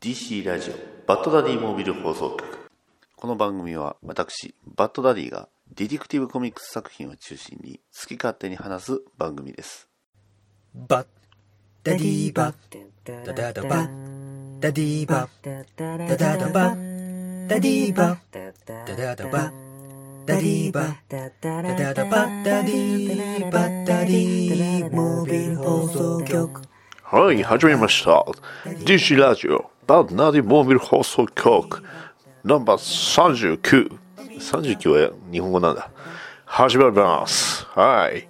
DC ラジオバッドダディモービル放送局。この番組は私バッドダディがディティクティブコミックス作品を中心に好き勝手に話す番組です。バッダディバッダダダバッダディバッダダダバッダディバッダダダバッダディバッダダダバッダディバッダディモービル放送局。はい始めました DC ラジオバッドダディモービル放送局ナンバー39 39は日本語なんだ始まりますはいい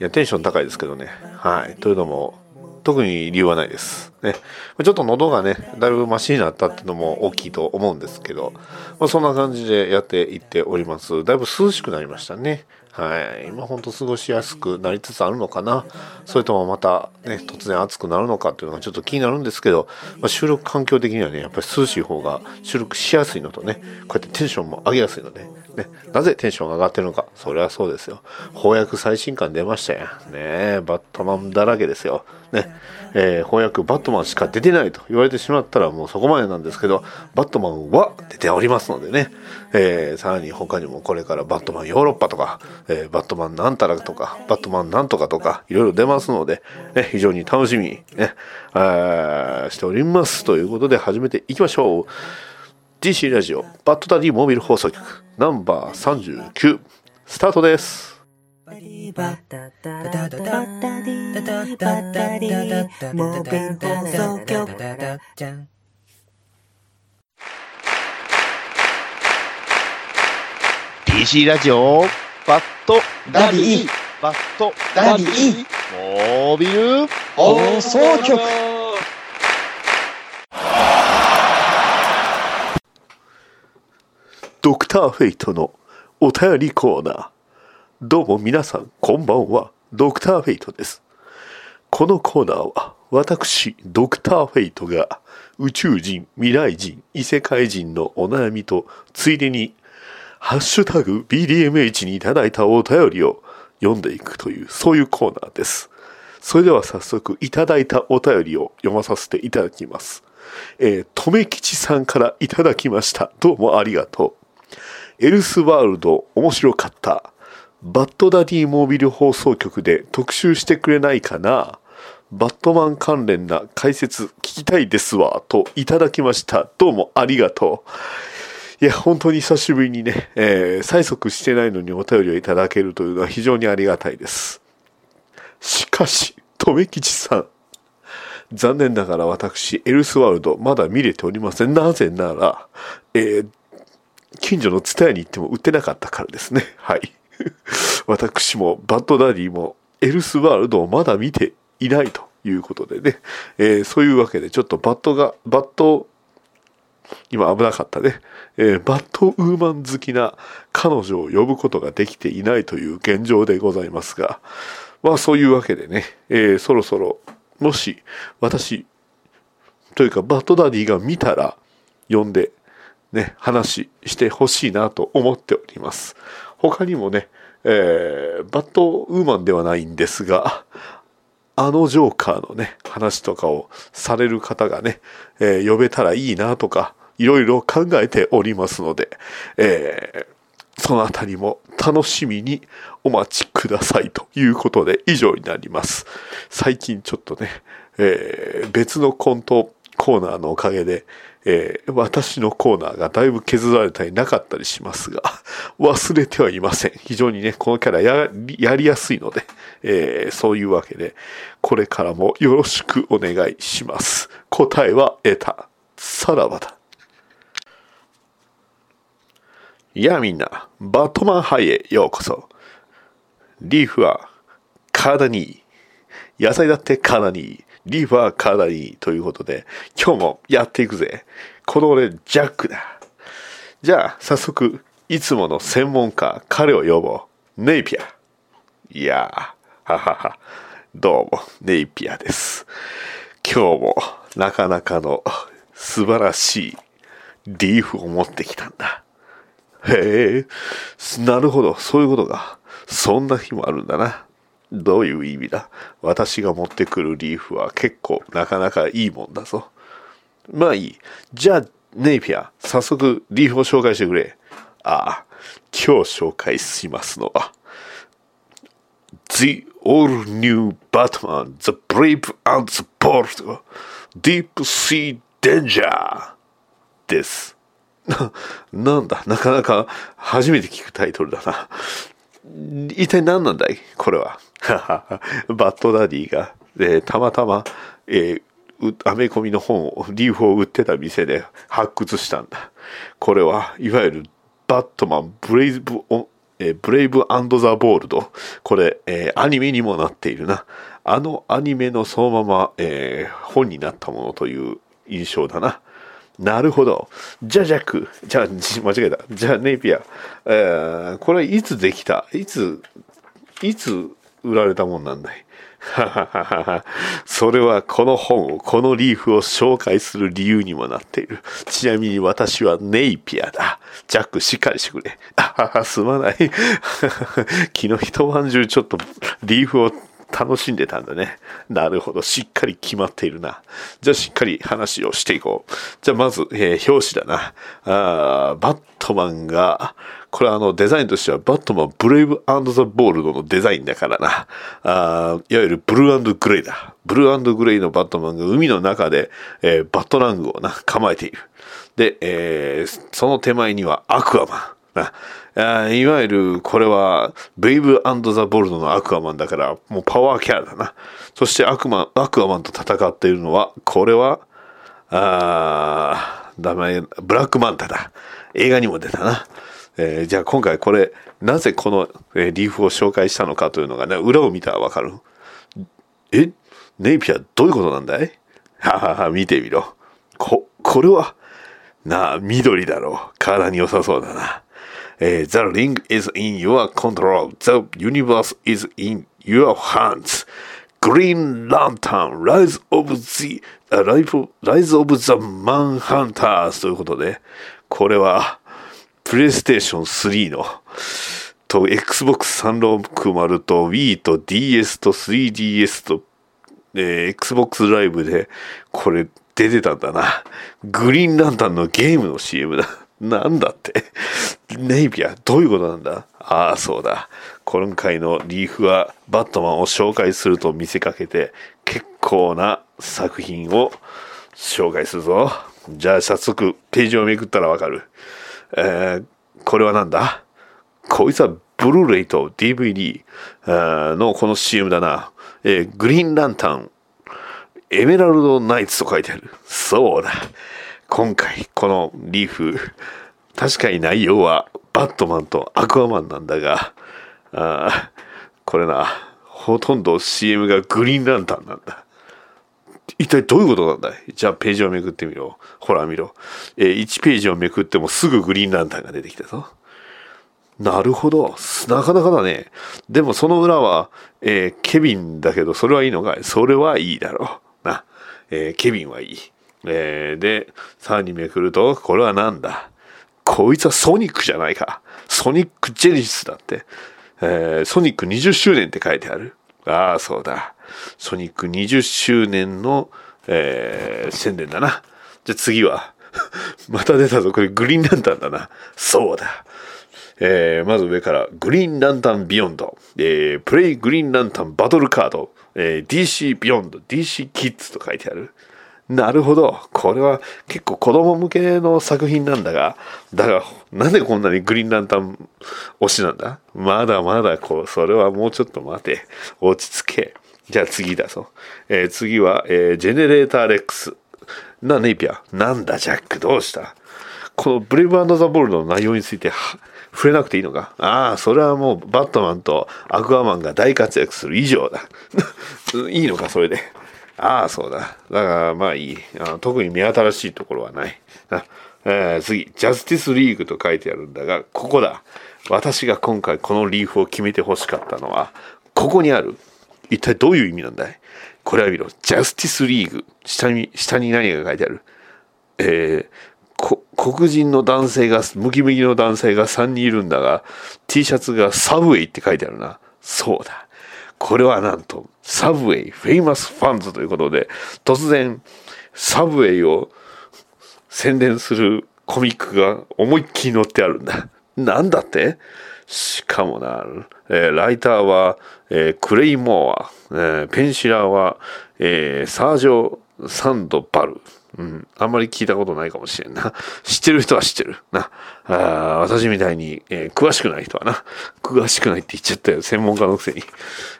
やテンション高いですけどねはいというのも特に理由はないです。ね。ちょっと喉がね、だいぶマシになったっていうのも大きいと思うんですけど、まあ、そんな感じでやっていっております。だいぶ涼しくなりましたね。はい。今ほんと過ごしやすくなりつつあるのかな。それともまたね、突然暑くなるのかっていうのがちょっと気になるんですけど、まあ、収録環境的にはね、やっぱり涼しい方が収録しやすいのとね、こうやってテンションも上げやすいので、ねなぜテンションが上がってるのか、それはそうですよ。翻訳最新刊出ましたやん。ねえバットマンだらけですよ。ね、えー翻訳バットマンしか出てないと言われてしまったらもうそこまでなんですけど、バットマンは出ておりますのでね、えーさらに他にもこれからバットマンヨーロッパとか、えーバットマンなんたらとか、バットマンなんとかとか、いろいろ出ますので、ね、非常に楽しみに、ね、しております。ということで始めていきましょう。DC ラジオバッドダディモービル放送局ナンバー39スタートです。ディバッー DC ラジオバッドダディバッドダディモービル放送局。ドクターフェイトのお便りコーナー。どうも皆さん、こんばんは。ドクターフェイトです。このコーナーは、私、ドクターフェイトが、宇宙人、未来人、異世界人のお悩みと、ついでに、ハッシュタグ BDMH にいただいたお便りを読んでいくという、そういうコーナーです。それでは早速、いただいたお便りを読まさせていただきます。えー、とめきちさんからいただきました。どうもありがとう。エルスワールド面白かった。バッドダディモービル放送局で特集してくれないかなバットマン関連な解説聞きたいですわ。といただきました。どうもありがとう。いや、本当に久しぶりにね、えー催促してないのにお便りをいただけるというのは非常にありがたいです。しかし、とめきちさん。残念ながら私、エルスワールドまだ見れておりません。なぜなら、えー近所のツタヤに行っても売ってなかったからですね。はい。私もバッドダディもエルスワールドをまだ見ていないということでね。えーそういうわけでちょっとバットが、バット、今危なかったね。えーバットウーマン好きな彼女を呼ぶことができていないという現状でございますが、まあそういうわけでね、えーそろそろ、もし私、というかバッドダディが見たら呼んでね、話してほしいなと思っております。他にもね、えーバッドウーマンではないんですが、あのジョーカーのね、話とかをされる方がね、えー呼べたらいいなとか、いろいろ考えておりますので、えーそのあたりも楽しみにお待ちくださいということで以上になります。最近ちょっとね、えー別のコントコーナーのおかげで、えー私のコーナーがだいぶ削られたりなかったりしますが、忘れてはいません。非常にね、このキャラややりやすいので、えーそういうわけで、これからもよろしくお願いします。答えは得た。さらばだ。いやみんな、バットマンハイへようこそ。リーフは体にいい。野菜だって体にいい。リーフは体にいい。ということで、今日もやっていくぜ。この俺、ジャックだ。じゃあ、早速、いつもの専門家、彼を呼ぼう。ネイピア。いやー、ははは。どうも、ネイピアです。今日も、なかなかの素晴らしいリーフを持ってきたんだ。へえ、なるほど、そういうことか。そんな日もあるんだな。どういう意味だ？私が持ってくるリーフは結構なかなかいいもんだぞ。まあいい。じゃあ、ネイピア、早速リーフを紹介してくれ。ああ、今日紹介しますのは、The All New Batman, The Brave and the Bold, Deep Sea Danger です。な、なんだ、なかなか初めて聞くタイトルだな。一体何なんだい？これは。バッドダディが、えーたまたま、えーうアメコミの本を、リーフを売ってた店で発掘したんだ。これはいわゆるバットマンブレイブ、えブレイブザ・ボールド。これ、えーアニメにもなっているな。あのアニメのそのまま、えー本になったものという印象だな。なるほど。じゃあ、ジャック。じゃ、間違えた。じゃ、ネイピア。えーこれいつできた？いつ、いつ売られたもんなんだい それはこの本を、このリーフを紹介する理由にもなっている。ちなみに私はネイピアだ。ジャックしっかりしてくれ。あはは、すまない。昨日一晩中ちょっとリーフを楽しんでたんだね。なるほど。しっかり決まっているな。じゃあしっかり話をしていこう。じゃあまず、えー表紙だな。あーバットマンが、これはあのデザインとしてはバットマンブレイブザ・ボールドのデザインだからな。あーいわゆるブルーグレイだ。ブルーグレイのバットマンが海の中で、えーバットラングをな、構えている。で、えーその手前にはアクアマン。あいわゆるこれはベイブザ・ボルドのアクアマンだからもうパワーキャラだな。そしてアクアクアマンと戦っているのはこれはあー名前ブラックマンタだ。映画にも出たな。えーじゃあ今回これなぜこの、えリーフを紹介したのかというのがね裏を見たらわかる。え？ネイピアどういうことなんだい？ははは見てみろ。こ、これは？なあ、緑だろう。体に良さそうだな。えー The ring is in your control. The universe is in your hands. Green Lantern, Rise of the, uh, Rise Rise of the Manhunters ということで、これは、プレイステーション3の、と Xbox 360と Wii と DS と 3DS とえー Xbox ライブで、これ出てたんだな。グリーンランタンのゲームの CM だ。なんだって。ネイピア、どういうことなんだ？ああ、そうだ。今回のリーフはバットマンを紹介すると見せかけて、結構な作品を紹介するぞ。じゃあ早速ページをめくったらわかる。えーこれはなんだ？こいつはブルーレイと DVD のこの CM だな。えーグリーンランタン、エメラルドナイツと書いてある。そうだ。今回このリーフ、確かに内容はバットマンとアクアマンなんだが、あーこれな、ほとんど CM がグリーンランタンなんだ。一体どういうことなんだい?じゃあページをめくってみろ。ほら見ろ。えー1ページをめくってもすぐグリーンランタンが出てきたぞ。なるほど。なかなかだね。でもその裏は、えーケビンだけど、それはいいのかい?それはいいだろう。な。えーケビンはいい。えーで、さらにめくると、これはなんだ？こいつはソニックじゃないか。ソニックジェネシスだって。えーソニック20周年って書いてある。ああ、そうだ。ソニック20周年の、えー宣伝だな。じゃあ次は。また出たぞ。これグリーンランタンだな。そうだ。えーまず上から、グリーンランタンビヨンド、えープレイグリーンランタンバトルカード、えー DC ビヨンド、DC キッズと書いてある。なるほど。これは結構子供向けの作品なんだが、だが、なんでこんなにグリーンランタン推しなんだ？まだまだこう、それはもうちょっと待て。落ち着け。じゃあ次だぞ。えー次は、えージェネレーターレックス。な、ネイピア。なんだ、ジャック、どうした？このブレイブザ・ボールの内容について触れなくていいのか？ああ、それはもうバットマンとアクアマンが大活躍する以上だ。いいのか、それで。ああ、そうだ。だから、まあいい。あ特に目新しいところはない。えー次、ジャスティスリーグと書いてあるんだが、ここだ。私が今回このリーフを決めて欲しかったのは、ここにある。一体どういう意味なんだい？これは見ろ。ジャスティスリーグ。下に、下に何が書いてある？えー黒人の男性が、ムキムキの男性が3人いるんだが、T シャツがサブウェイって書いてあるな。そうだ。これはなんと、サブウェイ、 Famous Fans ということで、突然、サブウェイを宣伝するコミックが思いっきり載ってあるんだ。なんだって？しかもな、えーライターは、えークレイモア、えーペンシラーは、えーサージョ・サンドバル。うん、あんまり聞いたことないかもしれんな。知ってる人は知ってる。な。あ私みたいに、えー詳しくない人はな。詳しくないって言っちゃったよ。専門家のくせに。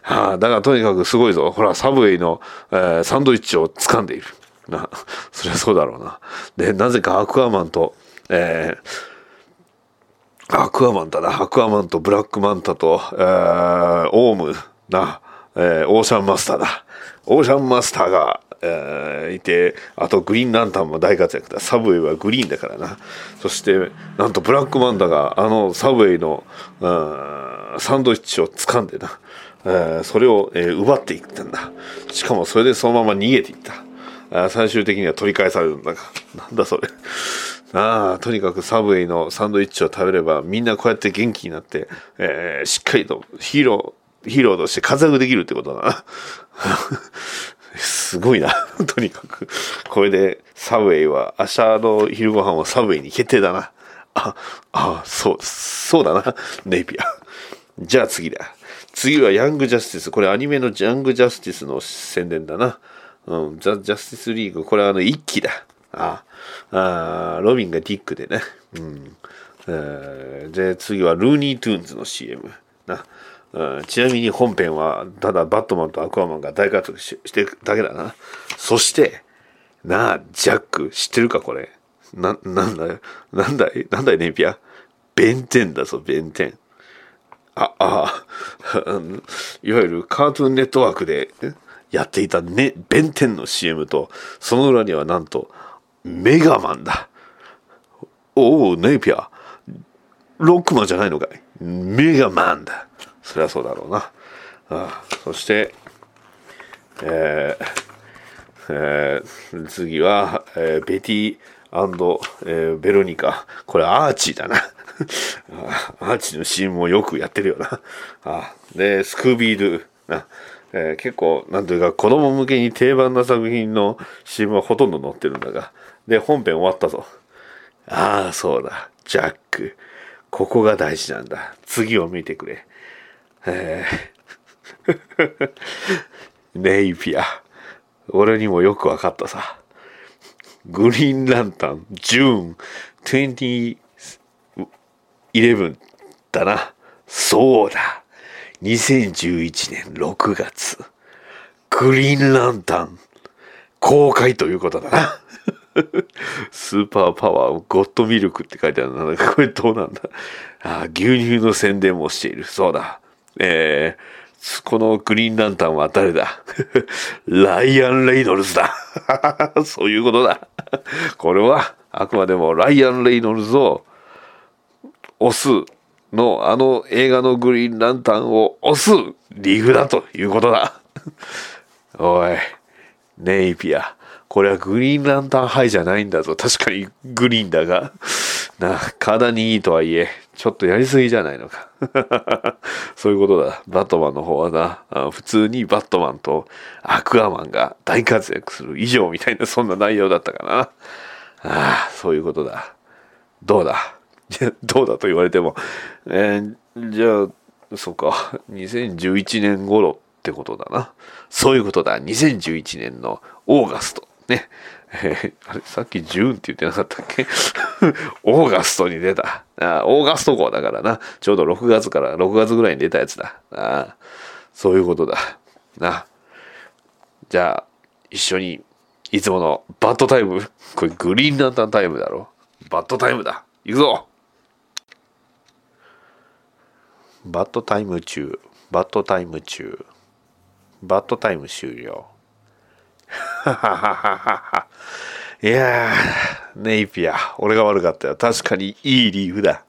あだからとにかくすごいぞ。ほら、サブウェイの、えーサンドイッチを掴んでいる。な。そりゃそうだろうな。で、なぜかアクアマンと、えーアクアマンだな。アクアマンとブラックマンタと、えーオウムな、えーオーシャンマスターだ。オーシャンマスターが、えーいて、あとグリーンランタンも大活躍だ。サブウェイはグリーンだからな。そして、なんとブラックマンタがあのサブウェイの、うんサンドイッチを掴んでな、えーそれを、えー奪っていったんだ。しかもそれでそのまま逃げていった。あ最終的には取り返されるんだが。なんだそれ。ああ、とにかくサブウェイのサンドイッチを食べればみんなこうやって元気になって、えーしっかりとヒーロー、ヒーローとして活躍できるってことだな。すごいな。とにかく。これでサブウェイは、明日の昼ご飯はサブウェイに決定だな。あ、あ、そう、そうだな。ネイピア。じゃあ次だ。次はヤングジャスティス。これアニメのヤングジャスティスの宣伝だな。うん、ザ・ジャスティスリーグ。これはあの一期だ。ああーロビンがディックでね。うん。えーで、次はルーニー・トゥーンズの CM。な。うんちなみに本編は、ただバットマンとアクアマンが大活躍してるだけだな。そして、なあ、ジャック、知ってるかこれ？な、なんだよ？なんだい？なんだい、ネイピア？弁天だぞ、弁天。あ、あ、いわゆるカートゥーンネットワークでやっていたね、弁天の CM と、その裏にはなんと、メガマンだ。おお、ネイピア。ロックマンじゃないのかい？メガマンだ。そりゃそうだろうな。あそして、えーえー次は、えーベティえーベロニカ。これアーチーだな。アーチーの CM もよくやってるよな。あで、スクービードゥな。えー結構、なんというか、子供向けに定番な作品の CM はほとんど載ってるんだが。で、本編終わったぞ。ああ、そうだ。ジャック。ここが大事なんだ。次を見てくれ。えー ネイピア。俺にもよくわかったさ。グリーンランタン、ジューン2011だな。そうだ。2011年6月。グリーンランタン、公開ということだな。スーパーパワーゴッドミルクって書いてあるな。これどうなんだあ牛乳の宣伝もしている。そうだ。えー、このグリーンランタンは誰だ？ライアン・レイノルズだ。そういうことだ。これはあくまでもライアン・レイノルズを押すのあの映画のグリーンランタンを押すリーフだということだ。おい、ネイピア。これはグリーンランタンハイじゃないんだぞ。確かにグリーンだが。な、体にいいとはいえ、ちょっとやりすぎじゃないのか。そういうことだ。バットマンの方はな、普通にバットマンとアクアマンが大活躍する以上みたいなそんな内容だったかな。ああ、そういうことだ。どうだ？どうだと言われても。えーじゃあ、そうか。2011年頃ってことだな。そういうことだ。2011年のAugust。ね。え ーあれ、さっき June って言ってなかったっけ？August に出た。あ August 号だからな。ちょうど6月から6月ぐらいに出たやつだ。あそういうことだ。な。じゃあ、一緒に、いつものバッドタイム？これグリーンランタンタイムだろ？バッドタイムだ。行くぞバッドタイム中。バッドタイム中。バッドタイム終了。いやー、ネイピア、俺が悪かったよ。確かにいいリーフだ。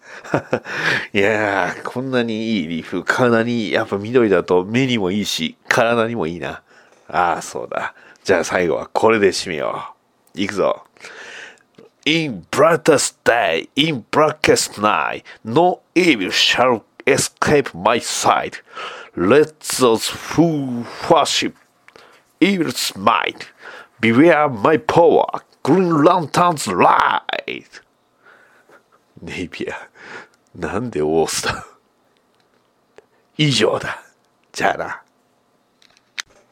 いやー、こんなにいいリーフ、体にやっぱ緑だと目にもいいし、体にもいいな。ああ、そうだ。じゃあ最後はこれで締めよう。いくぞ。In brightest day, in blackest night, no evil shall escape my sight. Let those who worship evil's might. Beware my power, グリーンランタンズライトネイピアなんでオースだ以上だじゃあな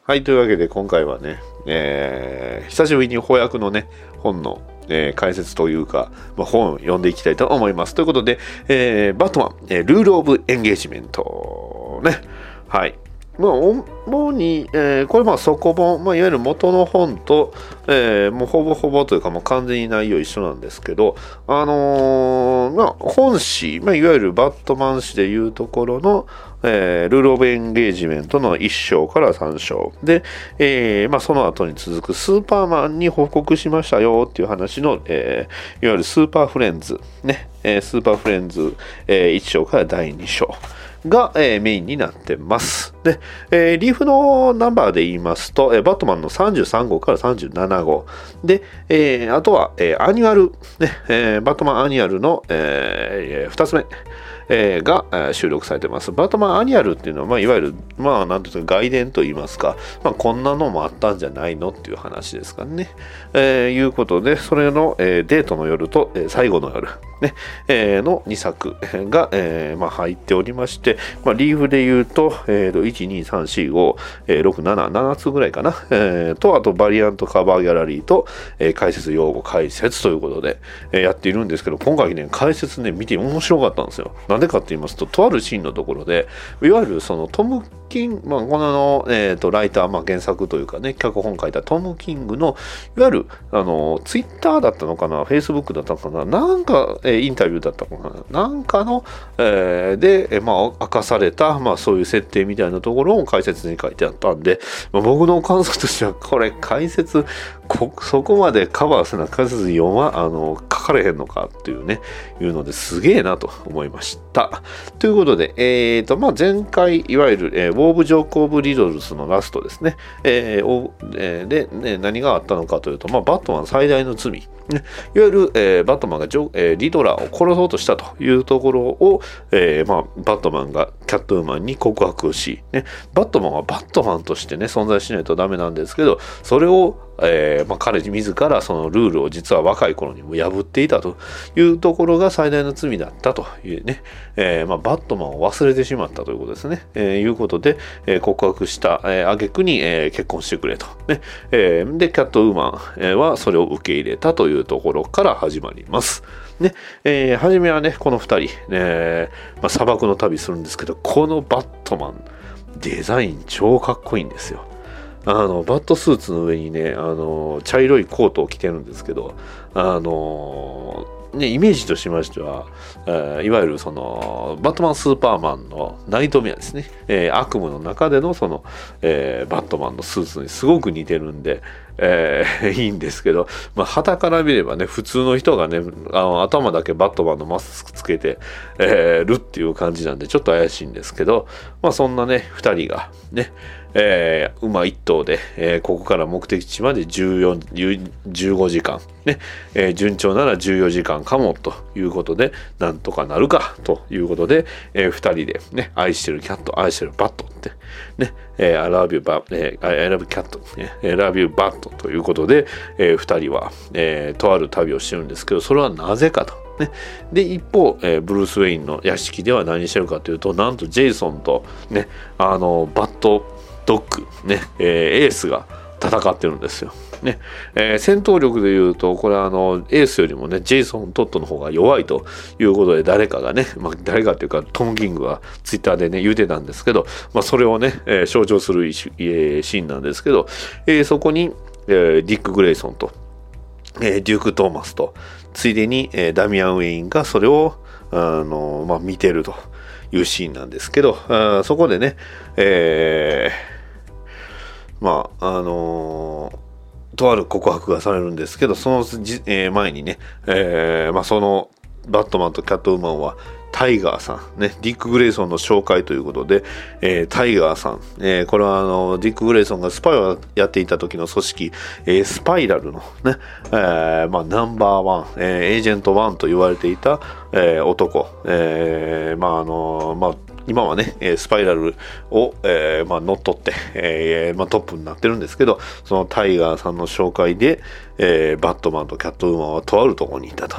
はいというわけで今回はね、えー久しぶりに翻訳のね本の、えー解説というか、まあ、本を読んでいきたいと思います。ということで、えーバットマン、えールール・オブ・エンゲージメントね。はい。まあ、主に、えーこれまあ底本、まあ、いわゆる元の本と、えーもうほぼほぼというかもう完全に内容一緒なんですけど、あのーまあ、本誌、まあ、いわゆるバットマン誌でいうところの、えールール・オブ・エンゲージメントの1章から3章で、えーまあ、その後に続くスーパーマンに報告しましたよっていう話の、えーいわゆるスーパーフレンズ、ねえースーパーフレンズ、え1章から第2章。が、えーメインになってます。で、えーリーフのナンバーで言いますと、えーバットマンの33号から37号。で、えーあとは、えー Annual、ねえーバットマン Annual の、え2つ目。えーが、収録されてます。バットマン Annual っていうのは、まあ、いわゆる、まあ、なんていうか、外伝と言いますか、まあ、こんなのもあったんじゃないのっていう話ですかね。えーいうことで、それの、えーデートの夜と、えー最後の夜、ね、えーの2作が、えーまあ、入っておりまして、まあ、リーフで言うと、えーと、1、2、3、4、5、6、7、7つぐらいかな。えーと、あと、バリアントカバーギャラリーと、えー解説用語解説ということで、えーやっているんですけど、今回ね、解説ね、見て面白かったんですよ。でかって言いますと、とあるシーンのところで、いわゆるそのトム・キング、まあ、この、えーと、ライター、まあ、原作というかね、脚本書いたトム・キングの、いわゆる、あの、ツイッターだったのかな、フェイスブックだったのかな、なんか、えーインタビューだったのかな、なんかの、えーで、えーまあ、明かされた、まあ、そういう設定みたいなところを解説に書いてあったんで、まあ、僕の感想としては、これ、解説、こそこまでカバーせな解説読ま、あの、書かれへんのかっていうね、いうのですげえなと思いました。ということで、えーと、まあ、前回、いわゆる、えーウォーブ・ジョーコーブ・リドルスのラストですね。えーえーで、ね、何があったのかというと、まあ、バットマン最大の罪。ね いわゆる、えーバットマンがジョ、えーリドラーを殺そうとしたというところを、えーまあ、バットマンがキャットウーマンに告白し、ね、バットマンはバットマンとしてね、存在しないとダメなんですけど、それを、えーまあ、彼自らそのルールを実は若い頃にも破っていたというところが最大の罪だったというね、えーまあ、バットマンを忘れてしまったということですね。えーいうことで、えー告白した、えー、挙句に、えー結婚してくれと。ねえーで、キャットウーマンはそれを受け入れたというところから始まります。ね、えー初めはね、この2人、えまあ、砂漠の旅するんですけど、このバットマン、デザイン超かっこいいんですよ。あのバットスーツの上にねあの茶色いコートを着てるんですけどあのね、イメージとしましては、えーいわゆるそのバットマンスーパーマンのナイトメアですね、えー悪夢の中でのその、えーバットマンのスーツにすごく似てるんで、えー いいんですけど、まあ、旗から見ればね普通の人がねあの頭だけバットマンのマスクつけて、えーるっていう感じなんでちょっと怪しいんですけど、まあ、そんなね2人がねえー馬一頭で、えーここから目的地まで14 15時間、ね。えー順調なら14時間かもということでなんとかなるかということで、え2人で、ね、愛してるキャット愛してるバットって、ね。えー I love you, bat- えー I love cat、ね、I love you, bat ということで、え2人は、えーとある旅をしてるんですけどそれはなぜかと。ね、で一方、えーブルース・ウェインの屋敷では何してるかというとなんとジェイソンと、ね、あのバットドッグ、ねえーエースが戦ってるんですよ。ねえー戦闘力でいうとこれはあのエースよりもねジェイソン・トットの方が弱いということで誰かがね、まあ、誰かっていうかトム・キングはツイッターでね言うてたんですけど、まあ、それをね、えー象徴する一種えーシーンなんですけど、えーそこに、えーディック・グレイソンとえーデューク・トーマスとついでに、えーダミアン・ウェインがそれをあの、まあ、見てるというシーンなんですけどあそこでね、えーまああのーとある告白がされるんですけどその、えー前にね、えーまあ、そのバットマンとキャットウーマンはタイガーさん、ね、ディック・グレイソンの紹介ということで、えータイガーさん、えーこれはあのディック・グレイソンがスパイをやっていた時の組織、えースパイラルの、ねえまあ、ナンバーワン、えエージェントワンと言われていた、えー男、えーまああのまあ今はね、スパイラルを、えーまあ、乗っ取って、えーまあ、トップになってるんですけど、そのタイガーさんの紹介で、えバットマンとキャットウーマンはとあるところにいたと。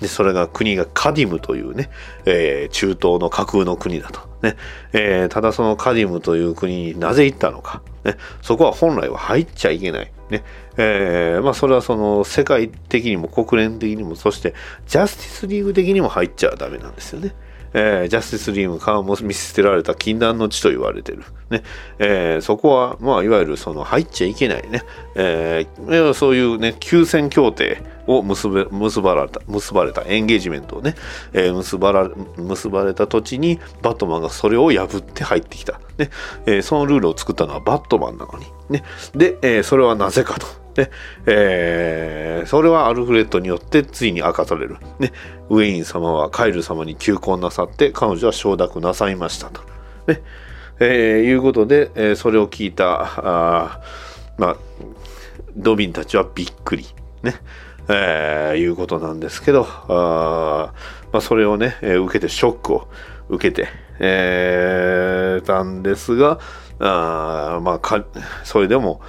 で、それが国がカディムというね、え中東の架空の国だと。ねえただそのカディムという国になぜ行ったのか。ね、そこは本来は入っちゃいけない。ねえーまあ、それはその世界的にも国連的にもそしてジャスティスリーグ的にも入っちゃダメなんですよね。えージャスティスリーグからも見捨てられた禁断の地と言われてる。ねえーそこは、まあ、いわゆるその入っちゃいけないね、えーそういうね、休戦協定を結べ結ばれた、結ばれたエンゲージメントをね、えー結ばら結ばれた土地にバットマンがそれを破って入ってきた。ねえーそのルールを作ったのはバットマンなのに。ね、で、えーそれはなぜかと。で、えーそれはアルフレッドによってついに明かされる。ね、ウェイン様はカイル様に求婚なさって彼女は承諾なさいましたと。ね、えーいうことで、えーそれを聞いた、あまあ、ドビンたちはびっくり。ね。えーいうことなんですけど、あまあ、それをね、えー受けてショックを受けて、えーたんですが、あまあか、それでも、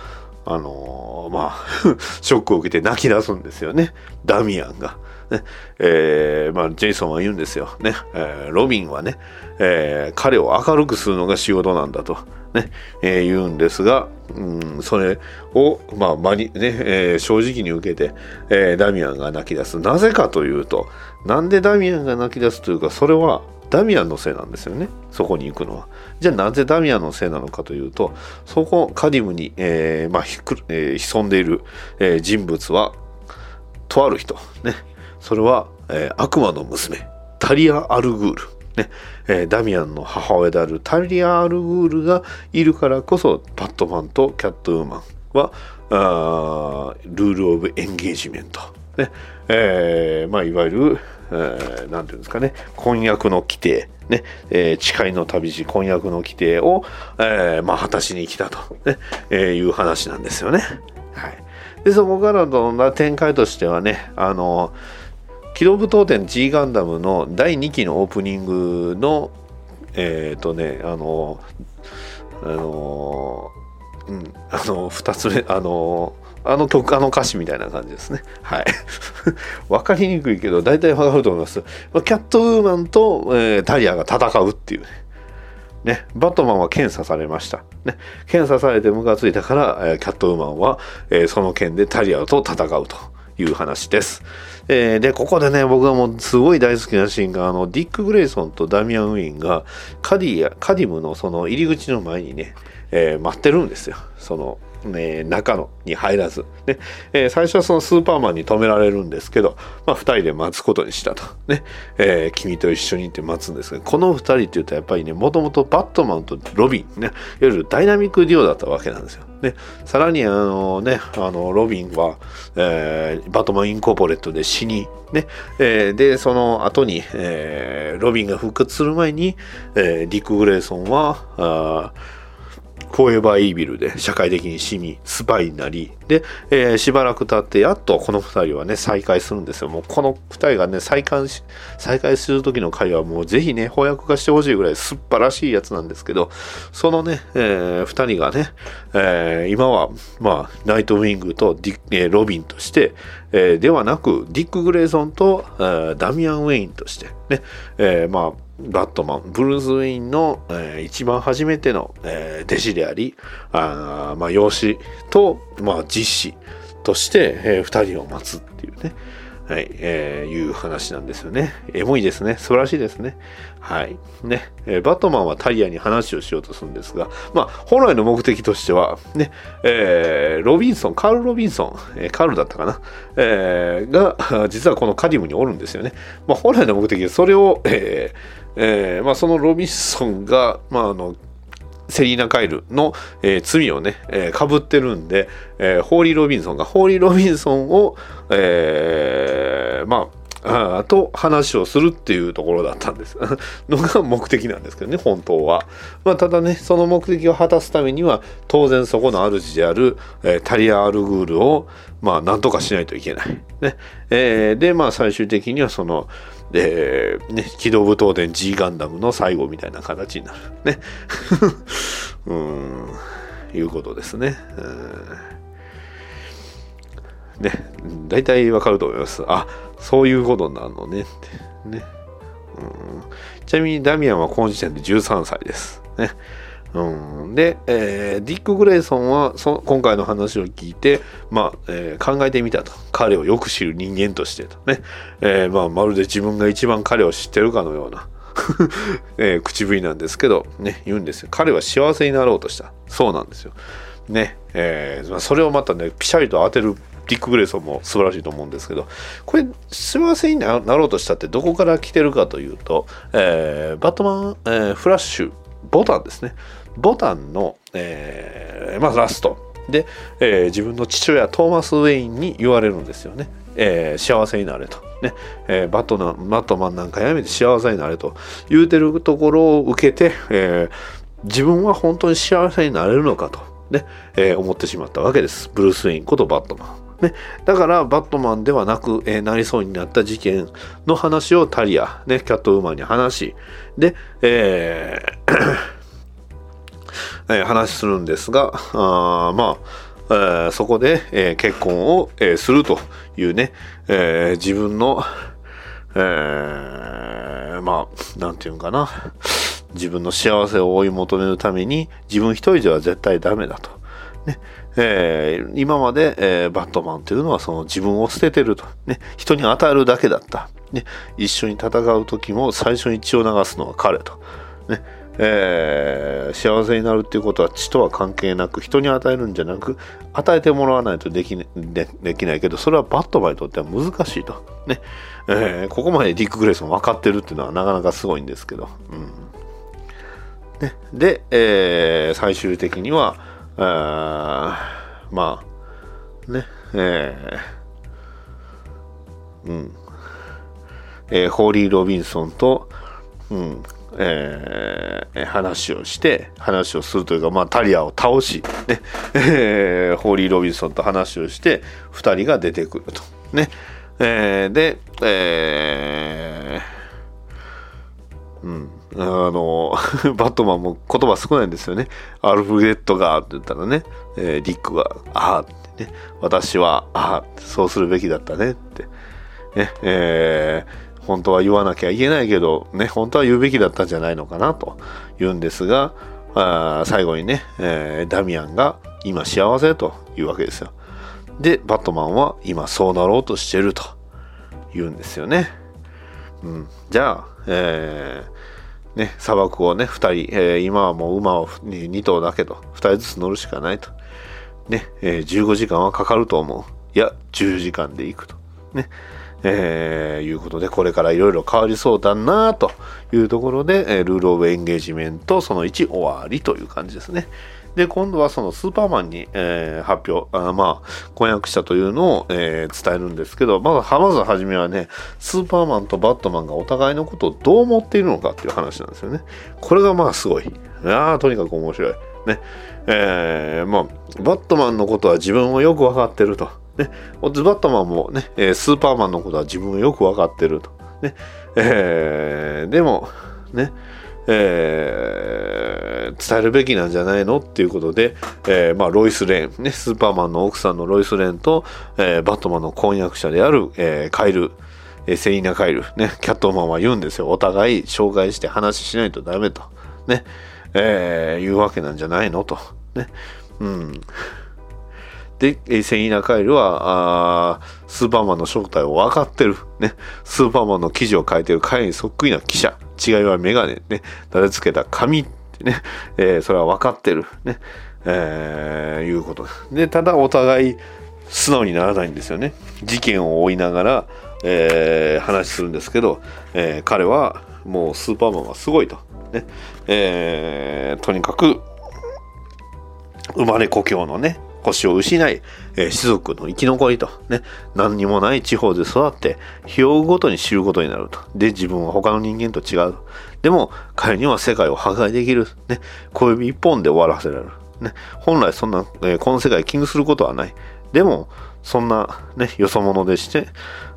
あのーまあ、ショックを受けて泣き出すんですよね。ダミアンが。ねえーまあ、ジェイソンは言うんですよ。ねえーロビンはね、えー彼を明るくするのが仕事なんだと、ねえー言うんですが、うん、それを、まあまにねえー正直に受けて、えーダミアンが泣き出す。なぜかというと、なんでダミアンが泣き出すというか、それはダミアンのせいなんですよね。そこに行くのは。じゃあなぜダミアンのせいなのかというと、そこ、カディムに、えーまあひくえー潜んでいる、えー人物は、とある人、ね、それは、えー悪魔の娘、タリア・アルグール、ね。えーダミアンの母親であるタリア・アルグールがいるからこそ、バットマンとキャットウーマンは、あールール・オブ・エンゲージメント、ね。えーまあ、いわゆる、えーなんていうんですかね、婚約の規定、ね。えー誓いの旅路、婚約の規定を、えーまあ、果たしに来たと、ね。えーいう話なんですよね。はい。でそこからの展開としてはねあの機動武闘展 G ガンダムの第2期のオープニングのえっ、とねあのあのうんあの2つ目あのあの曲あの歌詞みたいな感じですねはい わかりにくいけど大体わかると思いますキャットウーマンと、えータリアが戦うっていうねね、バットマンは検査されました。ね、検査されてムカついたから、えーキャットウーマンは、えーその件でタリアと戦うという話です。えーで、ここでね、僕がもうすごい大好きなシーンが、あの、ディック・グレイソンとダミアン・ウィンが、カディや、カディムのその入り口の前にね、え待ってるんですよ。その、ね、中のに入らず、ねえー最初はそのスーパーマンに止められるんですけど、まあ、2人で待つことにしたと、ねえー君と一緒にって待つんですがこの2人っていうとやっぱりねもともとバットマンとロビンねいわゆるダイナミックデュオだったわけなんですよ。ね、さらにあのねあのロビンは、えーバットマンインコーポレットで死に、ねえーでその後に、えーロビンが復活する前に、えーディック・グレイソンはあフォーエバーイービルで社会的に死に、スパイになり、で、えーしばらく経って、やっとこの二人はね、再会するんですよ。もうこの二人がね、再会し、再会する時の会話はもうぜひね、翻訳化してほしいぐらい素晴らしいやつなんですけど、そのね、えー二人がね、えー今は、まあ、ナイトウィングとディッえーロビンとして、えーではなく、ディック・グレイソンと、えーダミアン・ウェインとして、ね、えーまあ、バットマン、ブルース・ウェインの、えー一番初めての、えー弟子であり、あまあ、養子と、まあ、実子として、えー二人を待つっていうね、はい、えーいう話なんですよね。エモいですね。素晴らしいですね。はい。ね、えーバットマンはタリアに話をしようとするんですが、まあ、本来の目的としては、ね、えーロビンソン、カール・ロビンソン、えーカールだったかな、えーが、実はこのカディムにおるんですよね。まあ、本来の目的はそれを、えーえーまあ、そのロビンソンが、まあ、あの、セリーナ・カイルの、えー罪をね、えー、被ってるんで、えーホーリー・ロビンソンが、ホーリー・ロビンソンを、えーまあ、あと話をするっていうところだったんです。のが目的なんですけどね本当は、まあ、ただねその目的を果たすためには当然そこの主である、えータリア・アルグールをまあなんとかしないといけない、ね。えーでまあ最終的にはそのえーね、機動武闘伝 G ガンダムの最後みたいな形になるね うんいうことですね。うんね、大体わかると思います。あ、そういうことなのねって。ね。うん、ちなみにダミアンはこの時点で13歳です。ね。うん、で、えーディック・グレイソンはそ今回の話を聞いて、まあえー考えてみたと。彼をよく知る人間としてと。ね、えーまあ、まるで自分が一番彼を知ってるかのような、え口ぶりなんですけど、ね、言うんですよ。彼は幸せになろうとした。そうなんですよ、ね。えまあ、それをまたねピシャリと当てるディック・グレイソンも素晴らしいと思うんですけど。これ幸せになろうとしたってどこから来てるかというと、えバットマン、えフラッシュボタンですね。ボタンの、えーまあ、ラスト。で、えー自分の父親トーマス・ウェインに言われるんですよね、えー幸せになれと、ね。えーバットナバットマンなんかやめて幸せになれと。言うてるところを受けて、えー自分は本当に幸せになれるのかと、ね。えー思ってしまったわけです。ブルース・ウェインことバットマン。ね、だからバットマンではなく、えーなりそうになった事件の話をタリア、ね、キャットウーマンに話しで、えーえ話するんですがあまあ、えーそこで、えー結婚を、えーするというね、え自分の、えまあなんていうんかな。自分の幸せを追い求めるために自分一人では絶対ダメだと。ね。えー今まで、えーバットマンというのはその自分を捨ててると、ね、人に与えるだけだった、ね、一緒に戦う時も最初に血を流すのは彼と、ね。えー幸せになるっていうことは血とは関係なく人に与えるんじゃなく与えてもらわないとでき,、ね、でできないけどそれはバットマンにとっては難しいと、ね。えーここまでディック・グレイソン分かってるっていうのはなかなかすごいんですけど、うん。ね、で、えー最終的にはあまあね。えーうん。えーホーリー・ロビンソンと、うん。えー話をして話をするというか、まあ、タリアを倒し、ね えーホーリー・ロビンソンと話をして2人が出てくると。ね。えーで、えーうん、あの バットマンも言葉少ないんですよね。アルフレッドがって言ったらね、えーディックが「ああ」ってね「私はああそうするべきだったね」って。ね。えー本当は言わなきゃいけないけど、ね、本当は言うべきだったんじゃないのかなと言うんですが、最後にね、えーダミアンが今幸せというわけですよ。で、バットマンは今そうなろうとしてると言うんですよね。うん、じゃあ、えーね、砂漠をね、2人、えー今はもう馬を2頭だけど、2人ずつ乗るしかないと。ね、えー15時間はかかると思う。いや、10時間で行くと。ね。えーいうことで、これからいろいろ変わりそうだなというところで、えールール・オブ・エンゲージメントその1終わりという感じですね。で、今度はそのスーパーマンに、えー発表、あまあ、婚約したというのを、えー伝えるんですけど、まず、まずはじめはね、スーパーマンとバットマンがお互いのことをどう思っているのかっていう話なんですよね。これがまあすごい。ああ、とにかく面白い。ね。えーまあ、バットマンのことは自分をよく分かってると。ね。バットマンもね、えスーパーマンのことは自分をよく分かってると。ね。えーでも、ね、えー伝えるべきなんじゃないのっていうことで、えーまあ、ロイス・レーン、ね、スーパーマンの奥さんのロイス・レーンと、えーバットマンの婚約者である、えーカイル、えーセイナ・カイル、ね、キャットマンは言うんですよ。お互い紹介して話しないとダメと。ね、えーいうわけなんじゃないの？と。ね。うん。で、セイナ・カイルは、あースーパーマンの正体を分かってる。ね。スーパーマンの記事を書いてる彼にそっくりな記者。違いはメガネ。ね。立てつけた髪ってね。えーそれは分かってる。ね。えーいうことで。で、ただお互い素直にならないんですよね。事件を追いながら、えー話するんですけど、えー彼はもうスーパーマンはすごいと。ね。えーとにかく、生まれ故郷のね、腰を失い、えー、士族の生き残りと、ね、何にもない地方で育って、日を追うごとに知ることになると。で、自分は他の人間と違う。でも、彼には世界を破壊できる。ね、小指一本で終わらせられる。ね、本来そんな、えー、この世界気にすることはない。でも、そんな、ね、よそ者でして、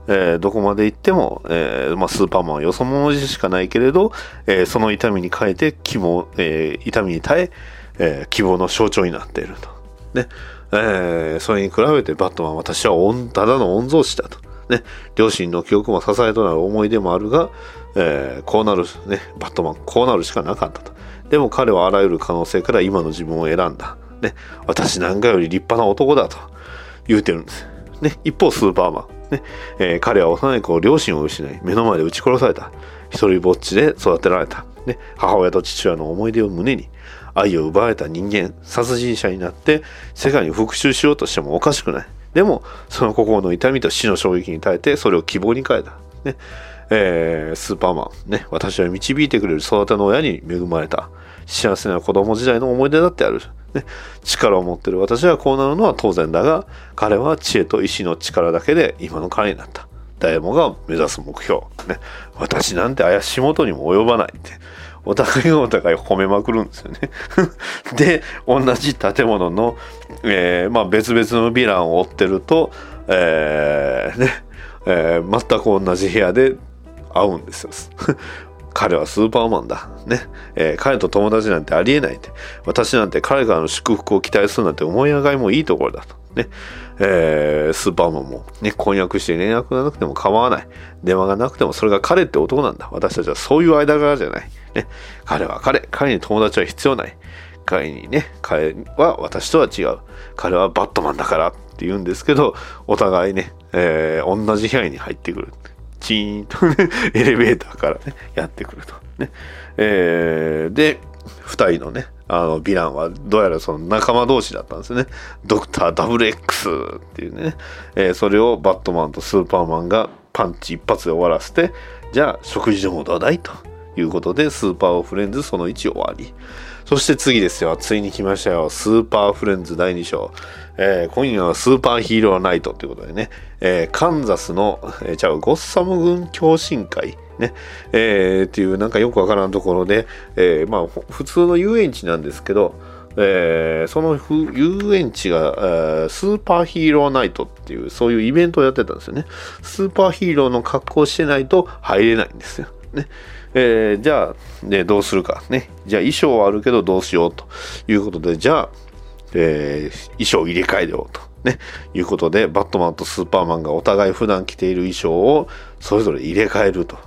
えー、どこまで行っても、えー、まあ、スーパーマンはよそ者でしかないけれど、えー、その痛みに変えて希望、え痛みに耐ええ希望の象徴になっていると。ね。えそれに比べてバットマンは私はただの御曹司だと。ね。両親の記憶も支えとなる思い出もあるが、えこうなる、ね。バットマン、こうなるしかなかったと。でも彼はあらゆる可能性から今の自分を選んだ。ね。私なんかより立派な男だと言うてるんです。ね。一方、スーパーマン。ね。えー、彼は幼い頃両親を失い目の前で撃ち殺された。一人ぼっちで育てられた、ね、母親と父親の思い出を胸に愛を奪われた人間殺人者になって世界に復讐しようとしてもおかしくない。でもその心の痛みと死の衝撃に耐えてそれを希望に変えた、ね。えー、スーパーマン、ね、私は導いてくれる育ての親に恵まれた。幸せな子供時代の思い出だってある。ね、力を持ってる私はこうなるのは当然だが彼は知恵と意志の力だけで今の彼になった。誰もが目指す目標、ね、私なんて怪しい元にも及ばない。って。お互いがお互い褒めまくるんですよね。で同じ建物の、えーまあ、別々のヴィランを追ってると、えーね。えー、全く同じ部屋で会うんですよ。彼はスーパーマンだ。ね。えー、彼と友達なんてありえないって。私なんて彼からの祝福を期待するなんて思い上がりもいいところだと。ね。えー、スーパーマンもね、婚約して連絡がなくても構わない。電話がなくてもそれが彼って男なんだ。私たちはそういう間柄じゃない。ね。彼は彼。彼に友達は必要ない。彼にね、彼は私とは違う。彼はバットマンだからって言うんですけど、お互いね、えー、同じ部屋に入ってくる。チーンとね、エレベーターからね、やってくると。ね。えー、で、二人のね、あの、ヴィランはどうやらその仲間同士だったんですね。ドクター WX っていうね、えー、それをバットマンとスーパーマンがパンチ一発で終わらせて、じゃあ食事でもどうだいということで、 Super Friends その1終わり。そして次ですよ。ついに来ましたよ。 Super Friends 第2章。えー、今夜はスーパーヒーローナイトということでね、えー、カンザスの、えー、じゃあゴッサム郡共進会ね、えー、っていうなんかよくわからんところで、えー、まあ普通の遊園地なんですけど、えー、その遊園地が、えー、スーパーヒーローナイトっていうそういうイベントをやってたんですよね。スーパーヒーローの格好してないと入れないんですよ。ね。えー、じゃあ、ね、どうするか。ね。じゃあ衣装はあるけどどうしようということで、じゃあ、えー、衣装入れ替えようと。ね、いうことで、バットマンとスーパーマンがお互い普段着ている衣装をそれぞれ入れ替えると。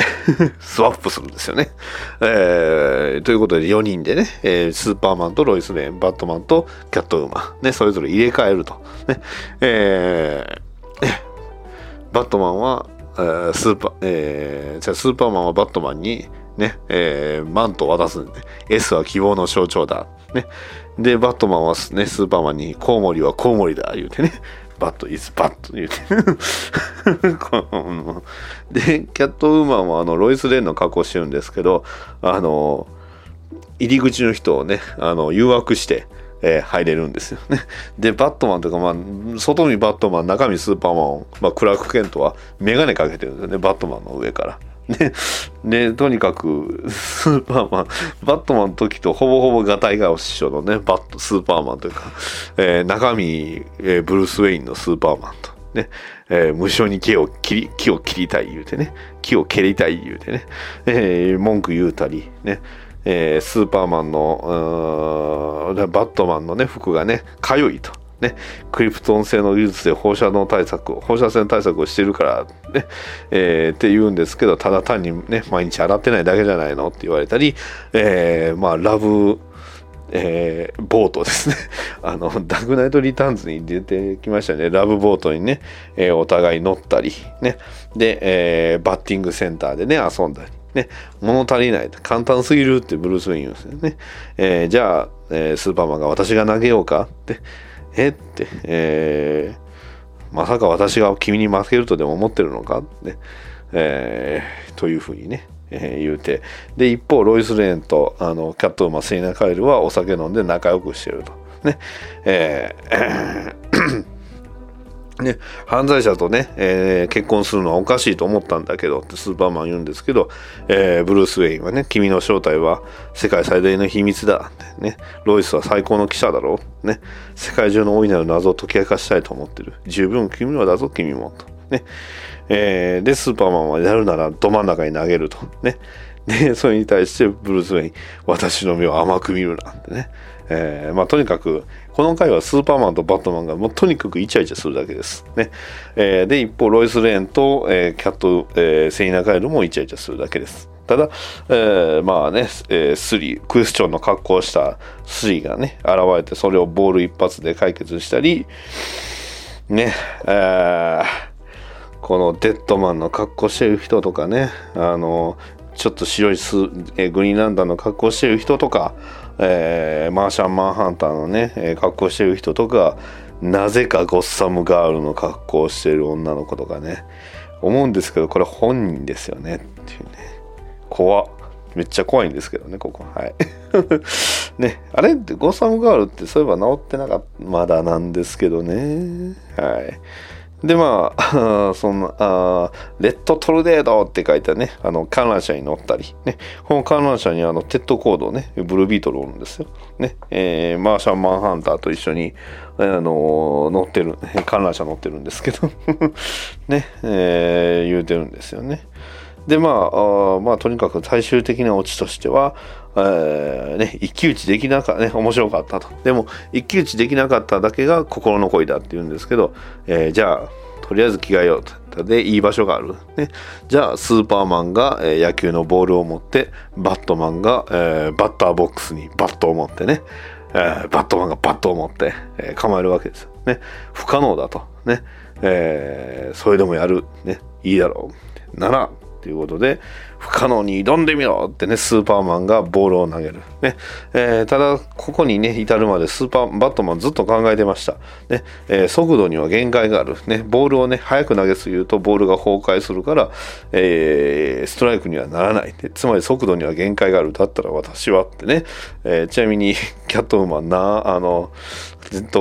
スワップするんですよね。えー、ということで4人でね、えー、スーパーマンとロイス・レーン、バットマンとキャットウーマン、ね、それぞれ入れ替えると。ねえー、バットマンは、えー、スーパー、えー、じゃスーパーマンはバットマンに、ね、えー、マントを渡すんで、S は希望の象徴だ。ね。で、バットマンはね、スーパーマンに、コウモリはコウモリだ、言うてね。バットイズバット言うて。で、キャットウーマンはあのロイス・レンの格好してるんですけど、あの、入り口の人をね、あの誘惑して、えー、入れるんですよね。で、バットマンとか、まあ、外見バットマン、中身スーパーマン、まあ、クラーク・ケントはメガネかけてるんですよね、バットマンの上から。ね、ね、とにかく、スーパーマン、バットマンの時とほぼほぼガタイが師匠のね、バット、スーパーマンというか、えー、中身、えー、ブルース・ウェインのスーパーマンと、ね、えー、無償に木を切り、木を切りたい言うてね、木を蹴りたい言うてね、えー、文句言うたり、ね、えー、スーパーマンの、バットマンのね、服がね、かゆいと。ね、クリプトン製の技術で放射能対策、放射線対策をしてるからね、えー、って言うんですけど、ただ単にね、毎日洗ってないだけじゃないのって言われたり、えー、まあ、ラブ、えー、ボートですね。あの、ダークナイトリターンズに出てきましたね。ラブボートにね、えー、お互い乗ったり、ね。で、えー、バッティングセンターでね、遊んだり。ね、物足りない。簡単すぎるってブルース・ウィン言うんですよね。えー、じゃあ、えー、スーパーマンが私が投げようかって、えって、えー、まさか私が君に負けるとでも思ってるのか？って、えー、というふうにね、えー、言うて。で、一方、ロイス・レーンとあのキャットウーマン、セイナ・カエルはお酒飲んで仲良くしてると。ね。えーね、犯罪者とね、えー結婚するのはおかしいと思ったんだけどってスーパーマン言うんですけど、えーブルース・ウェインはね、君の正体は世界最大の秘密だってね、ロイスは最高の記者だろうね、世界中の大いなる謎を解き明かしたいと思ってる。十分君のだぞ、君も。とね。えーで、スーパーマンはやるならど真ん中に投げると。ね。で、それに対してブルース・ウェイン、私の目を甘く見るなんてね。えーまあとにかく、この回はスーパーマンとバットマンがもうとにかくイチャイチャするだけです。ね。えーで、一方、ロイス・レーンと、えーキャット、えーセイナ・カエルもイチャイチャするだけです。ただ、えーまあね、えースリー、クエスチョンの格好をしたスリーがね、現れて、それをボール一発で解決したり、ね、えーこのデッドマンの格好してる人とかね、あの、ちょっと白いス、えグリーンランダーの格好してる人とか、えーマーシャンマンハンターのね、え格好してる人とか、なぜかゴッサムガールの格好をしてる女の子とかね、思うんですけど、これ本人ですよね、っていうね。怖っめっちゃ怖いんですけどね、ここ。はい。ね、あれって、ゴッサムガールってそういえば治ってなかった、まだなんですけどね。はい。で、まあ、そんな、あレッドトルネードって書いたね、あの、観覧車に乗ったり、ね、この観覧車にあの、テッドコードね、ブルービートルおるんですよ。ね、えーマーシャンマンハンターと一緒に、あの乗ってる、観覧車乗ってるんですけど、ね、えー言うてるんですよね。で、まあ、あまあ、とにかく最終的なオチとしては、えーね、一騎打ちできなかった、ね、面白かったと。でも、一騎打ちできなかっただけが心の恋だって言うんですけど、えーじゃあ、とりあえず着替えようと。で、いい場所がある。ね、じゃあ、スーパーマンが、えー野球のボールを持って、バットマンが、えーバッターボックスにバットを持ってね、えーバットマンがバットを持って、えー構えるわけですよ。ね、不可能だと。ね、えーそれでもやる。ね、いいだろう。なら、ということで、不可能に挑んでみろってね、スーパーマンがボールを投げる。ね、えーただ、ここにね、至るまでスーパー、バットマンずっと考えてました。ね、えー速度には限界がある。ね、ボールをね、早く投げすぎるとボールが崩壊するから、えーストライクにはならない。つまり速度には限界がある。だったら私はってね、えちなみに、キャットウーマンな、あの、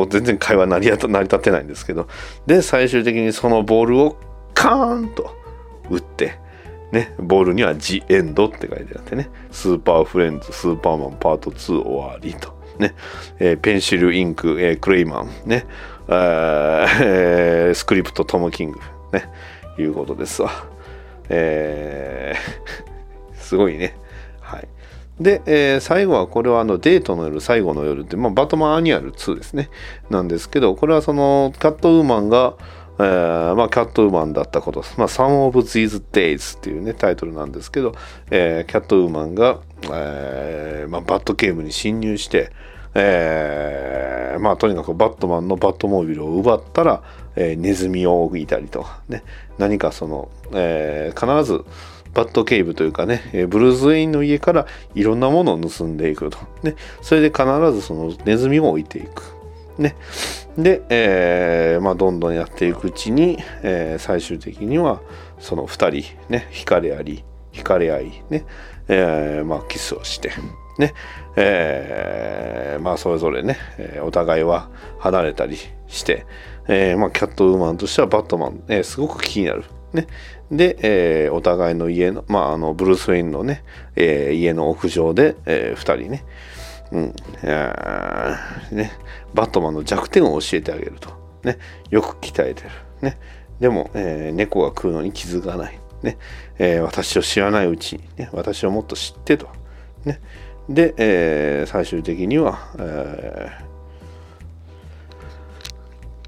全然会話成り成り立ってないんですけど、で、最終的にそのボールをカーンと打って、ね、ボールには The End って書いてあってね、 Super Friends、スーパーマンパート2終わりと。ね、えーペンシルインク、えークレイマン、ね、えーえースクリプトトム・キング、ね、いうことですわ。えー すごいね。はい。で、えー最後はこれはあのデートの夜最後の夜って、まあ、バトマンアニュアル2ですねなんですけどこれはそのキャットウーマンが、えーまあ、キャットウーマンだったこと、まあ、Some of These Days っていうねタイトルなんですけど、えーキャットウーマンが、えーまあ、バットゲームに侵入して、えーまあとにかくバットマンのバットモービルを奪ったら、えーネズミを置いたりとかね何かその、えー必ずバットケイブというかね、えーブルーズウェインの家からいろんなものを盗んでいくと。ね、それで必ずそのネズミを置いていく。ね。で、えーまあ、どんどんやっていくうちに、えー最終的にはその2人ね惹かれあり惹かれ合いね、えーまあ、キスをしてね、えまあそれぞれね、お互いは離れたりして、えまあ、キャットウーマンとしてはバットマン、えすごく気になる。ね、で、えお互いの家の、まあ、あのブルース・ウェインのね、え家の屋上で、え2人ね、うん。ね、バットマンの弱点を教えてあげると。ね、よく鍛えてる。ね、でも、えー猫が食うのに気づかない。ね。えー私を知らないうちに、ね、私をもっと知ってと。ね、で、えー最終的には、え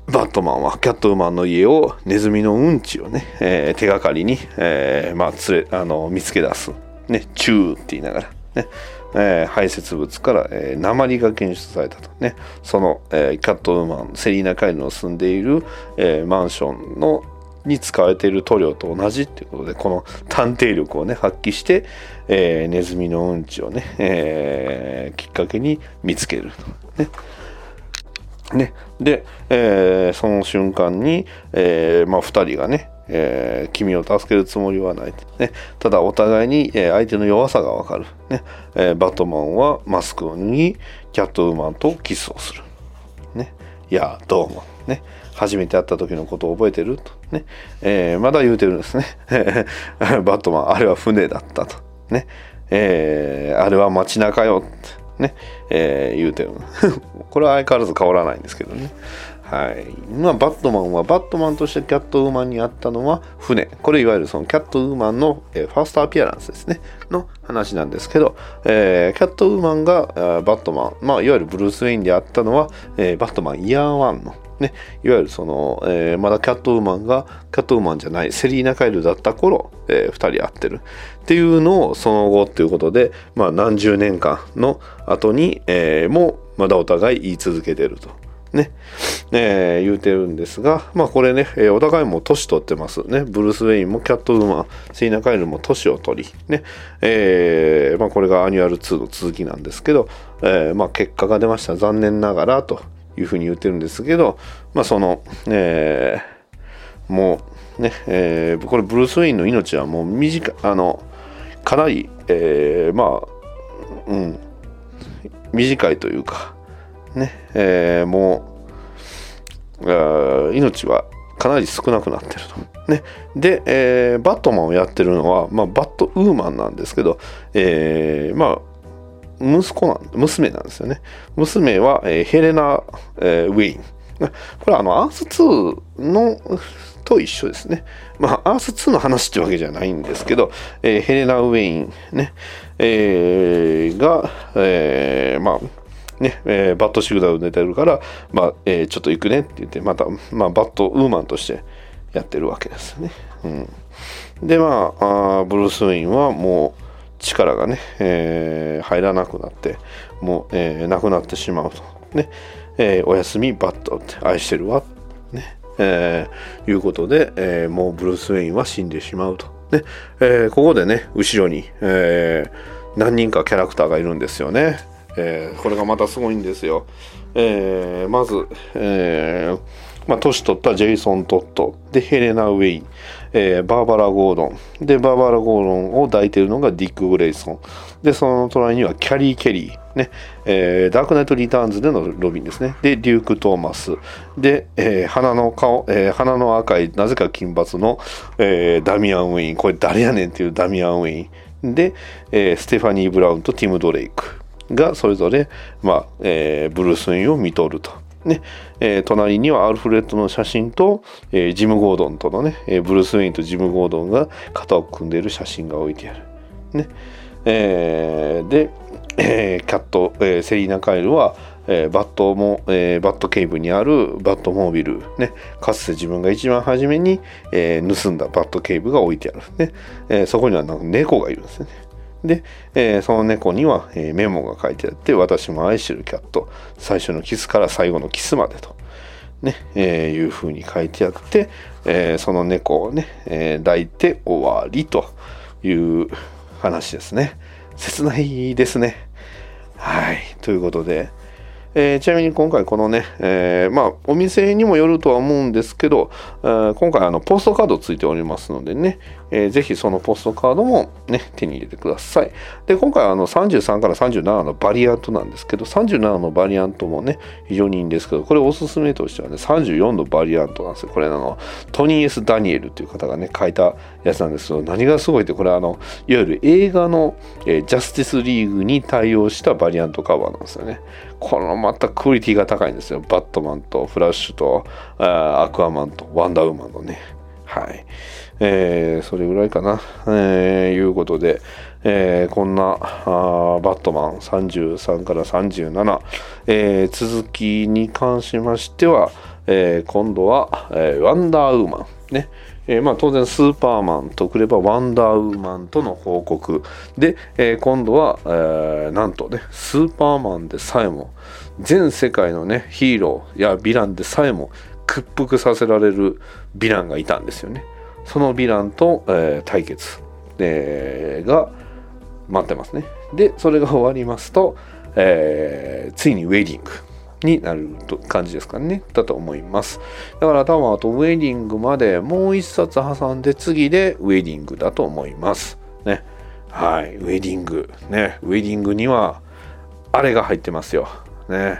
バットマンはキャットウーマンの家をネズミのうんちをね、え手がかりに、えまあ、つれあの見つけ出す。ね、チューって言いながら、ね。えー排泄物から、えー鉛が検出されたと。ね、その、えーキャットウーマン、セリーナ・カイルの住んでいる、えーマンションのに使われている塗料と同じっていうことで、この探偵力をね、発揮して、えーネズミのうんちをね、えーきっかけに見つけると。ねね、で、えーその瞬間に、えーまあ、2人がね、えー君を助けるつもりはない、ね、ただお互いに、えー相手の弱さがわかる、ね。えーバットマンはマスクを脱ぎキャットウーマンとキスをする、ね。いやどうもね。初めて会った時のことを覚えてると。ね、えーまだ言うてるんですね。バットマンあれは船だったと。ね、えーあれは街中よって。ね、えー言うてる。これは相変わらず変わらないんですけどね。はい。まあ、バットマンはバットマンとしてキャットウーマンに会ったのは船。これいわゆるそのキャットウーマンの、えーファーストアピアランスですね。の話なんですけど、えーキャットウーマンがバットマン、まあ、いわゆるブルース・ウェインであったのは、えーバットマンイヤーワンの。ね、いわゆるその、えーまだキャットウーマンがキャットウーマンじゃないセリーナ・カイルだった頃、え2人会ってる。っていうのをその後っていうことで、まあ、何十年間の後に、えーもまだお互い言い続けてると。ね、えー言うてるんですが、まあこれね、えーお互いも年取ってますね。ブルース・ウェインもキャットウーマン、セリーナ・カイルも年を取り、ね、えーまあこれがアニュアル2の続きなんですけど、えーまあ結果が出ました。残念ながらというふうに言ってるんですけど、まあその、えーもうね、えーこれブルース・ウェインの命はもう短い、あの、かなり、えーまあ、うん、短いというか、ね、えーもう、命はかなり少なくなってると。ね、で、えーバットマンをやってるのは、まあ、バットウーマンなんですけど、えーまあ、息子なん、娘なんですよね。娘は、えーヘレナ、えーウェイン。これはあの、アース2のと一緒ですね。まあ、アース2の話ってわけじゃないんですけど、えーヘレナ・ウェインね、えーが、えーまあ、ね、えーバットシグナル出てるから、まあ、えーちょっと行くねって言って、また、まあ、バットウーマンとしてやってるわけですね。うん、で、まああ、ブルース・ウェインはもう力がね、えー入らなくなって、もう、えーなくなってしまうと。ね、えーおやすみ、バットって愛してるわ。ね、えーいうことで、えーもうブルース・ウェインは死んでしまうと。ね、えーここでね、後ろに、えー何人かキャラクターがいるんですよね。えーこれがまたすごいんですよ。えーまず、えーまあ、年取ったジェイソン・トット、で、ヘレナ・ウェイン、えーバーバラ・ゴードン、で、バーバラ・ゴードンを抱いているのがディック・グレイソン、で、その隣にはキャリー・ケリー、ね、えーダークナイト・リターンズでのロビンですね、で、デューク・トーマス、で、えー鼻の顔、えー鼻の赤い、なぜか金髪の、えーダミアン・ウェイン、これ誰やねんっていうダミアン・ウェイン、で、えーステファニー・ブラウンとティム・ドレイク。がそれぞれ、まあえーブルース・ウェインを見とると。ねえー隣にはアルフレッドの写真と、えージム・ゴードンとのね、えーブルース・ウェインとジム・ゴードンが肩を組んでいる写真が置いてある。ねえーで、えーキャット、えーセリーナ・カイルは、えーバットも、えーバットケーブにあるバットモービル、ね、かつて自分が一番初めに、えー盗んだバットケーブが置いてある、ねえーそこにはなんか猫がいるんですよね。で、えーその猫には、えーメモが書いてあって、私も愛してるキャット、最初のキスから最後のキスまでと、ね、えーいうふうに書いてあって、えーその猫をね、えー抱いて終わりという話ですね。切ないですね。はい。ということで、えーちなみに今回このね、えーまあお店にもよるとは思うんですけど、えー今回あのポストカードついておりますのでね、えーぜひそのポストカードもね手に入れてください。で今回はあの33から37のバリアントなんですけど37のバリアントもね非常にいいんですけどこれおすすめとしてはね34のバリアントなんですよ。これあのトニー・エス・ダニエルという方がね書いたやつなんですけど何がすごいってこれあのいわゆる映画の、えージャスティスリーグに対応したバリアントカバーなんですよね。このまたクオリティが高いんですよ。バットマンとフラッシュとアクアマンとワンダーウーマンのね。はい。えーそれぐらいかな。えーいうことで、えーこんなあバットマン33から37、えー続きに関しましては、えー今度は、えーワンダーウーマン。ね。えーまあ、当然スーパーマンとくればワンダーウーマンとの報告で、えー今度は、えーなんとねスーパーマンでさえも全世界のねヒーローやヴィランでさえも屈服させられるヴィランがいたんですよねそのヴィランと、えー対決、えーが待ってますね。でそれが終わりますと、えーついにウェディングになる感じですかね。だと思います。だから多分あとウェディングまでもう一冊挟んで次でウェディングだと思います。ね。はい。ウェディング。ね。ウェディングにはあれが入ってますよ。ね。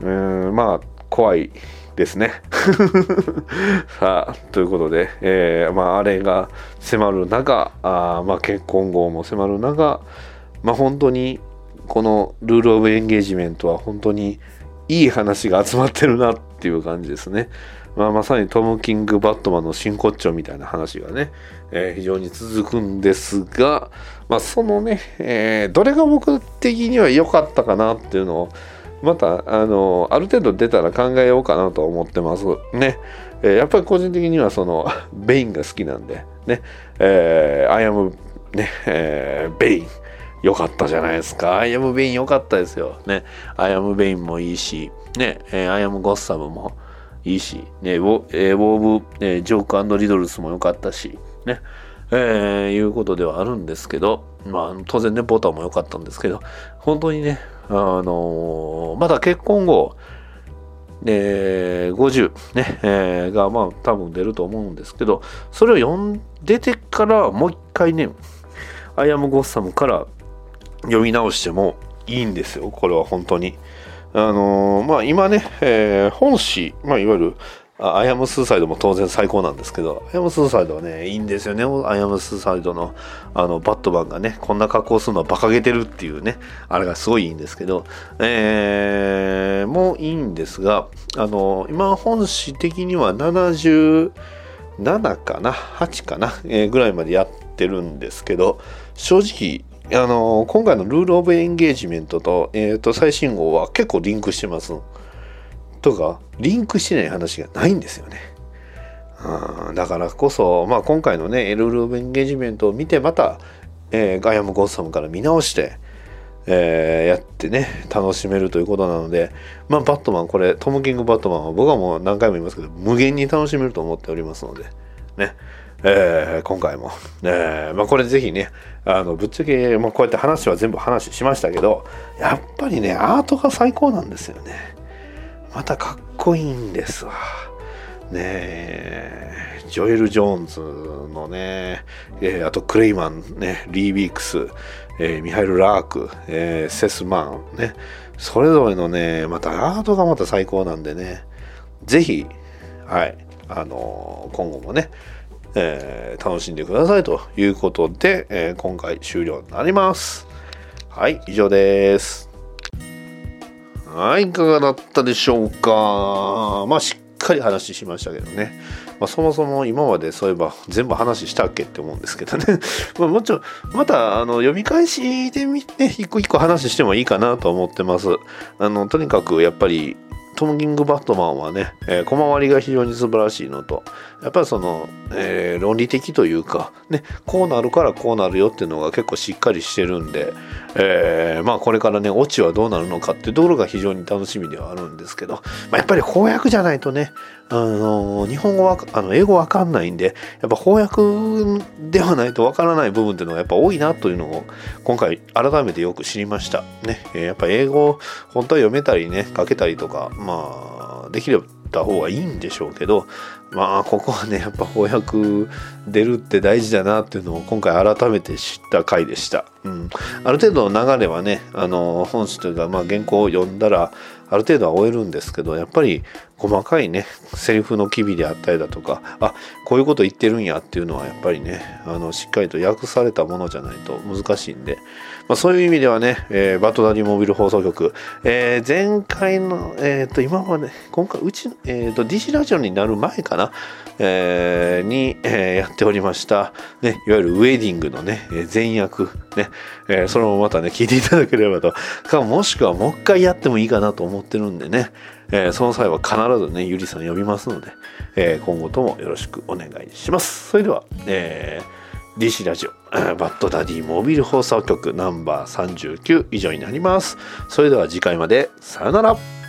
うんまあ怖い。ですね。さあということで、えーまあ、あれが迫る中あ、まあ、結婚後も迫る中、まあ、本当にこのルール・オブ・エンゲージメントは本当にいい話が集まってるなっていう感じですね。まあ、まさにトム・キング・バットマンの真骨頂みたいな話がね、えー非常に続くんですが、まあ、そのね、えーどれが僕的には良かったかなっていうのをまたあのある程度出たら考えようかなと思ってます。ね。えーやっぱり個人的にはその ベインが好きなんで。ね、えー、 I am ね、えー Bane 良かったじゃないですか。 I Am Bane 良かったですよ。ね、 I Am Bane もいいし、ね、えー I Am Gotham もいいし、ね、ウォ,、えー War of、えー Jokes Riddles も良かったし、ね、えーいうことではあるんですけど、まあ、当然ね、ポーターも良かったんですけど、本当にね、あのーまだ結婚後、えー50、ね、えーが、まあ、多分出ると思うんですけど、それを読んでてから、もう一回ね、アイアムゴッサムから読み直してもいいんですよ、これは本当に。あのーまあ今ね、えー本誌、まあいわゆる、I Am Suicide も当然最高なんですけど、 I Am Suicide はね、いいんですよね。 I Am Suicide の、あの、バットマンがね、こんな格好するのは馬鹿げてるっていうね、あれがすごいいいんですけど、えー、もういいんですが、あの、今本誌的には77かな、8かな、えーぐらいまでやってるんですけど、正直、あの今回の Rules of Engagement と,、えー、と最新号は結構リンクしてます。とかリンクしない話がないんですよね。うんだからこそ、まあ、今回のね Rules of Engagement を見てまた、えー I Am Gotham から見直して、えーやってね楽しめるということなので、まあ、バットマンこれトム・キング・バットマンは僕はもう何回も言いますけど無限に楽しめると思っておりますのでね。えー今回も、えーまあ、これぜひねあのぶっちゃけ、まあ、こうやって話は全部話しましたけどやっぱりねアートが最高なんですよね。またかっこいいんですわ。ねえ。ジョエル・ジョーンズのね、えーあとクレイマンねリー・ビークス、えーミハイル・ラーク、えーセス・マンね。それぞれのねまたアートがまた最高なんでね。ぜひはいあのー今後もねえー楽しんでくださいということで、えー今回終了になります。はい、以上です。はい、いかがだったでしょうか？まあ、しっかり話しましたけどね。まあ、そもそも今までそういえば全部話したっけって思うんですけどね。まあ、もちろん、また、あの、読み返しで見て、一個一個話してもいいかなと思ってます。あの、とにかく、やっぱり、トム・キング・バットマンはね、えー小回りが非常に素晴らしいのと、やっぱりその、えー論理的というか、ね、こうなるからこうなるよっていうのが結構しっかりしてるんで、えーまあこれからね、オチはどうなるのかっていうところが非常に楽しみではあるんですけど、まあ、やっぱり公約じゃないとね、あの日本語はあの英語わかんないんでやっぱ翻訳ではないとわからない部分っていうのがやっぱ多いなというのを今回改めてよく知りました。ね、えやっぱ英語本当は読めたりね書けたりとかまあできれば方がいいんでしょうけどまあここはねやっぱ翻訳出るって大事だなっていうのを今回改めて知った回でした、うん、ある程度の流れはねあの本誌というか、まあ、原稿を読んだらある程度は終えるんですけどやっぱり細かいねセリフの機微であったりだとかあこういうこと言ってるんやっていうのはやっぱりねあのしっかりと訳されたものじゃないと難しいんで、まあ、そういう意味ではね、えーバトダディモビル放送局、えー前回の、えー、と今まで今回うち、えー、と DC ラジオになる前かな、えーに、えーやっておりました、ね、いわゆるウェディングのね前訳ね、えーそれもまたね聞いていただければと。かもしくはもう一回やってもいいかなと思ってるんでね、えーその際は必ずねゆりさん呼びますので、えー今後ともよろしくお願いします。それでは、えー DC ラジオ、バッドダディモビル放送局ナンバー39以上になります。それでは次回までさよなら。